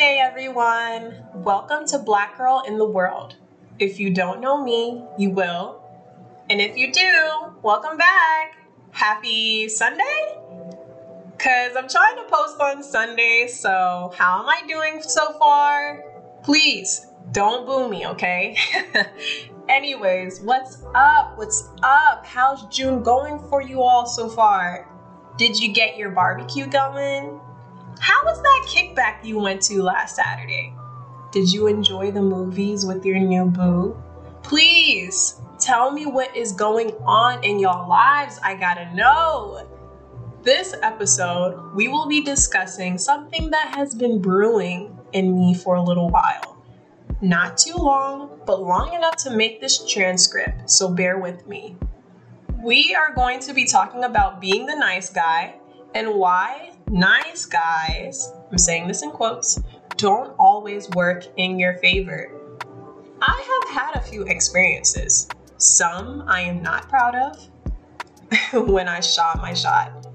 day, everyone. Welcome to Black Girl in the World. If you don't know me, you will. And if you do, welcome back. Happy Sunday? Because I'm trying to post on Sunday, so how am I doing so far? Please don't boo me, okay? Anyways, what's up? What's up? How's June going for you all so far? Did you get your barbecue going? How was that kickback you went to last Saturday? Did you enjoy the movies with your new boo? Please tell me what is going on in your lives. I gotta know. This episode, we will be discussing something that has been brewing in me for a little while. Not too long, but long enough to make this transcript, so bear with me. We are going to be talking about being the nice guy and why nice guys, I'm saying this in quotes, don't always work in your favor. I have had a few experiences. Some I am not proud of when I shot my shot.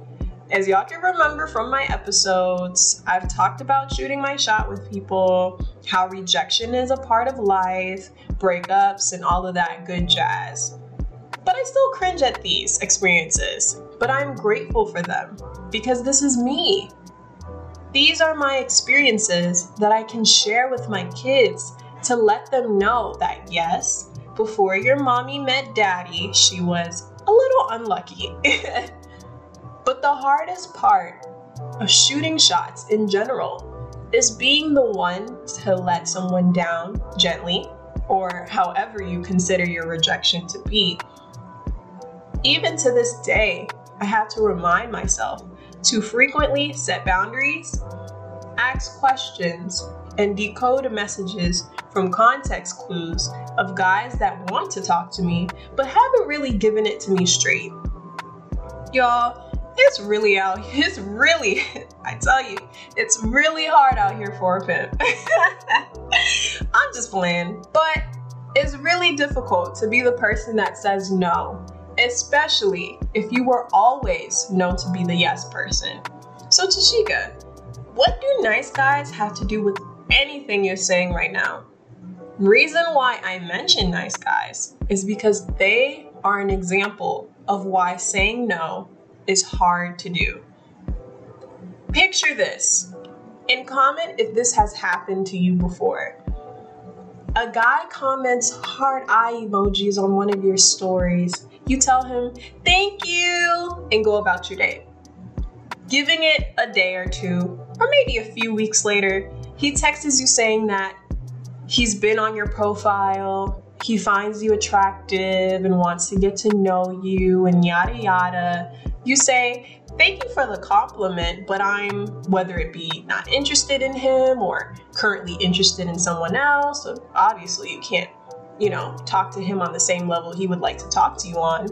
As y'all can remember from my episodes, I've talked about shooting my shot with people, how rejection is a part of life, breakups, and all of that good jazz. But I still cringe at these experiences, but I'm grateful for them because this is me. These are my experiences that I can share with my kids to let them know that yes, before your mommy met daddy, she was a little unlucky. but the hardest part of shooting shots in general is being the one to let someone down gently, or however you consider your rejection to be, even to this day, I have to remind myself to frequently set boundaries, ask questions, and decode messages from context clues of guys that want to talk to me but haven't really given it to me straight. Y'all, it's really out it's really I tell you, it's really hard out here for a pimp. I'm just playing, but it's really difficult to be the person that says no especially if you were always known to be the yes person. So, Tashika, what do nice guys have to do with anything you're saying right now? Reason why I mention nice guys is because they are an example of why saying no is hard to do. Picture this, and comment if this has happened to you before. A guy comments heart eye emojis on one of your stories you tell him, thank you, and go about your day. Giving it a day or two, or maybe a few weeks later, he texts you saying that he's been on your profile, he finds you attractive and wants to get to know you, and yada yada. You say, Thank you for the compliment, but I'm, whether it be not interested in him or currently interested in someone else, obviously you can't you know, talk to him on the same level he would like to talk to you on,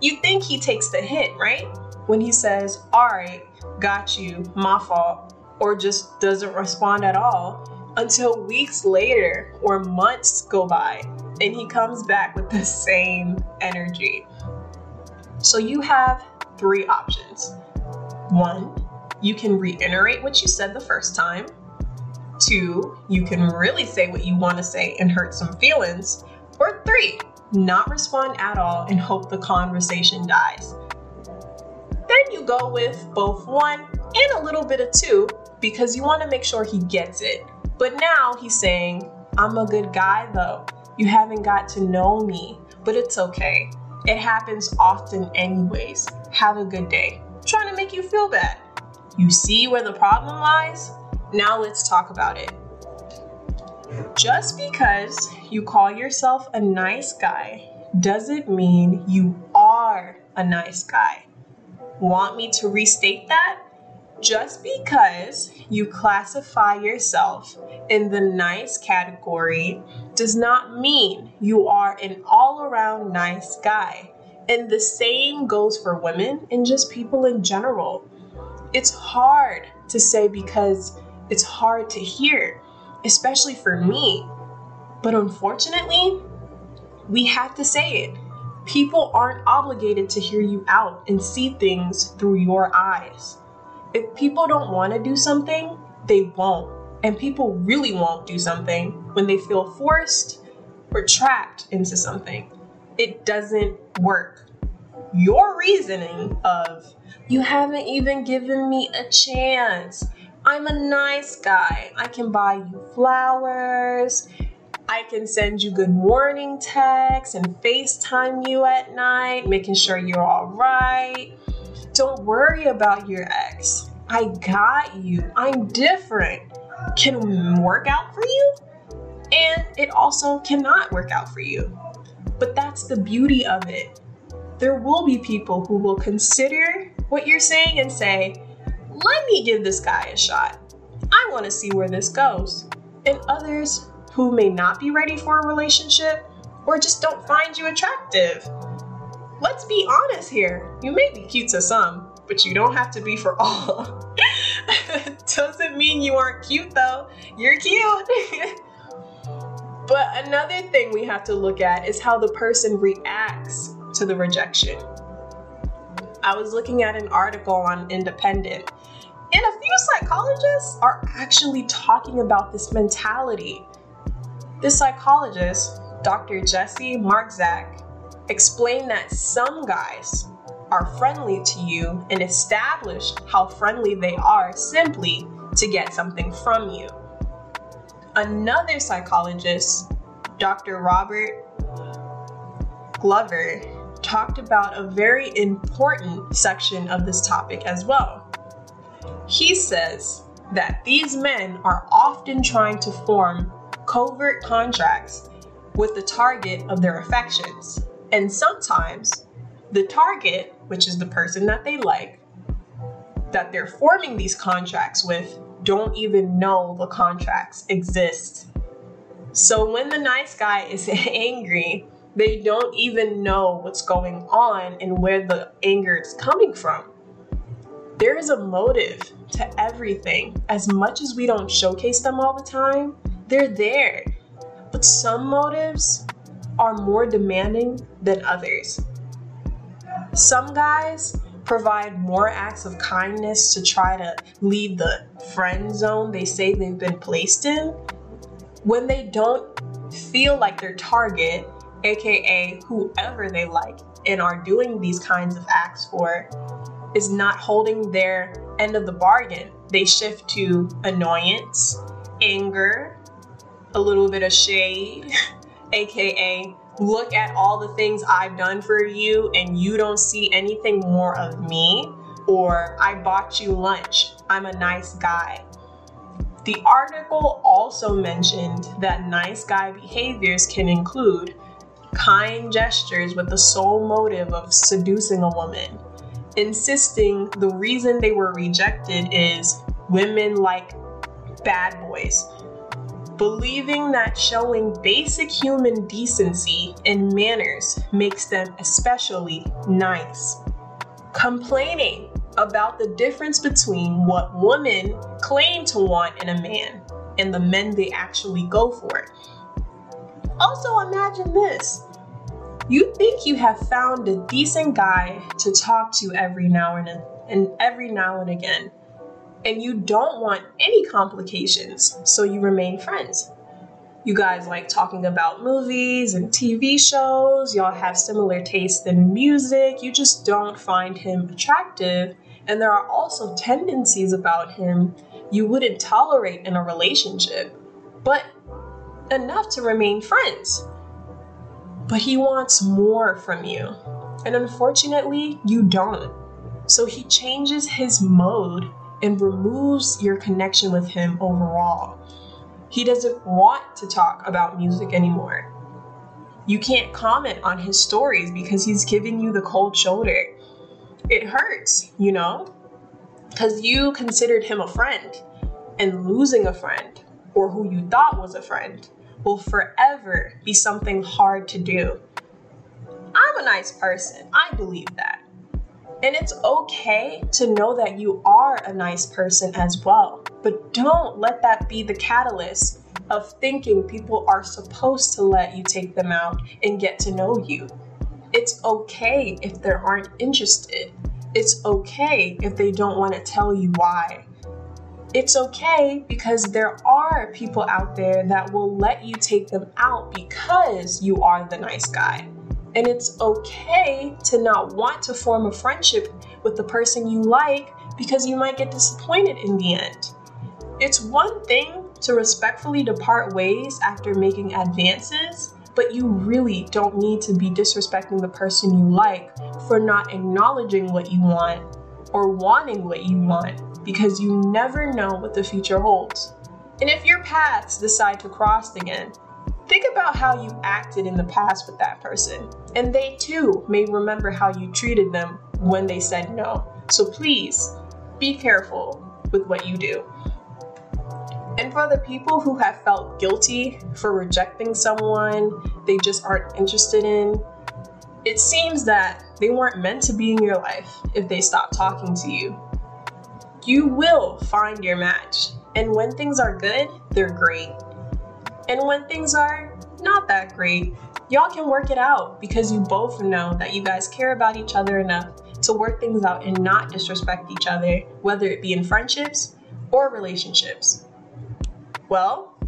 you think he takes the hint, right? When he says, All right, got you, my fault, or just doesn't respond at all until weeks later or months go by and he comes back with the same energy. So you have three options. One, you can reiterate what you said the first time. Two, you can really say what you want to say and hurt some feelings. Or three, not respond at all and hope the conversation dies. Then you go with both one and a little bit of two because you want to make sure he gets it. But now he's saying, I'm a good guy though. You haven't got to know me, but it's okay. It happens often, anyways. Have a good day. I'm trying to make you feel bad. You see where the problem lies? Now let's talk about it. Just because you call yourself a nice guy doesn't mean you are a nice guy. Want me to restate that? Just because you classify yourself in the nice category does not mean you are an all around nice guy. And the same goes for women and just people in general. It's hard to say because it's hard to hear, especially for me. But unfortunately, we have to say it. People aren't obligated to hear you out and see things through your eyes. If people don't want to do something, they won't. And people really won't do something when they feel forced or trapped into something. It doesn't work. Your reasoning of, you haven't even given me a chance. I'm a nice guy. I can buy you flowers. I can send you good morning texts and FaceTime you at night, making sure you're all right. Don't worry about your ex. I got you. I'm different. Can work out for you, and it also cannot work out for you. But that's the beauty of it. There will be people who will consider what you're saying and say, let me give this guy a shot. I want to see where this goes. And others who may not be ready for a relationship or just don't find you attractive. Let's be honest here. You may be cute to some, but you don't have to be for all. Doesn't mean you aren't cute though. You're cute. but another thing we have to look at is how the person reacts to the rejection. I was looking at an article on Independent, and a few psychologists are actually talking about this mentality. This psychologist, Dr. Jesse Marczak, explained that some guys are friendly to you and establish how friendly they are simply to get something from you. Another psychologist, Dr. Robert Glover, talked about a very important section of this topic as well. He says that these men are often trying to form covert contracts with the target of their affections. And sometimes the target, which is the person that they like, that they're forming these contracts with, don't even know the contracts exist. So when the nice guy is angry, they don't even know what's going on and where the anger is coming from. There is a motive to everything. As much as we don't showcase them all the time, they're there. But some motives are more demanding than others. Some guys provide more acts of kindness to try to leave the friend zone they say they've been placed in when they don't feel like their target aka whoever they like, and are doing these kinds of acts for, is not holding their end of the bargain. They shift to annoyance, anger, a little bit of shade, aka look at all the things I've done for you and you don't see anything more of me, or I bought you lunch, I'm a nice guy. The article also mentioned that nice guy behaviors can include kind gestures with the sole motive of seducing a woman, insisting the reason they were rejected is women like bad boys, believing that showing basic human decency and manners makes them especially nice, complaining about the difference between what women claim to want in a man and the men they actually go for. Also, imagine this. You think you have found a decent guy to talk to every now and, and every now and again, and you don't want any complications, so you remain friends. You guys like talking about movies and TV shows, y'all have similar tastes in music, you just don't find him attractive, and there are also tendencies about him you wouldn't tolerate in a relationship, but enough to remain friends. But he wants more from you. And unfortunately, you don't. So he changes his mode and removes your connection with him overall. He doesn't want to talk about music anymore. You can't comment on his stories because he's giving you the cold shoulder. It hurts, you know? Because you considered him a friend, and losing a friend, or who you thought was a friend, will forever be something hard to do. I'm a nice person, I believe that. And it's okay to know that you are a nice person as well. But don't let that be the catalyst of thinking people are supposed to let you take them out and get to know you. It's okay if they aren't interested. It's okay if they don't want to tell you why. It's okay because there are people out there that will let you take them out because you are the nice guy. And it's okay to not want to form a friendship with the person you like because you might get disappointed in the end. It's one thing to respectfully depart ways after making advances, but you really don't need to be disrespecting the person you like for not acknowledging what you want or wanting what you want because you never know what the future holds. And if your paths decide to cross again, think about how you acted in the past with that person. And they too may remember how you treated them when they said no. So please be careful with what you do. And for the people who have felt guilty for rejecting someone they just aren't interested in, it seems that they weren't meant to be in your life if they stopped talking to you. You will find your match. And when things are good, they're great. And when things are not that great, y'all can work it out because you both know that you guys care about each other enough to work things out and not disrespect each other, whether it be in friendships or relationships. Well,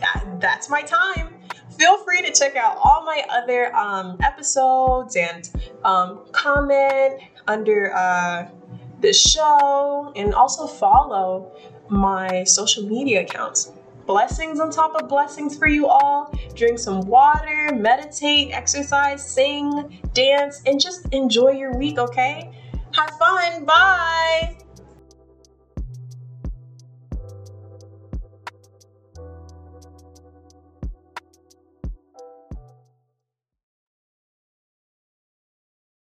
that, that's my time. Feel free to check out all my other um, episodes and um, comment under uh, the show and also follow my social media accounts. Blessings on top of blessings for you all. Drink some water, meditate, exercise, sing, dance, and just enjoy your week, okay? Have fun. Bye.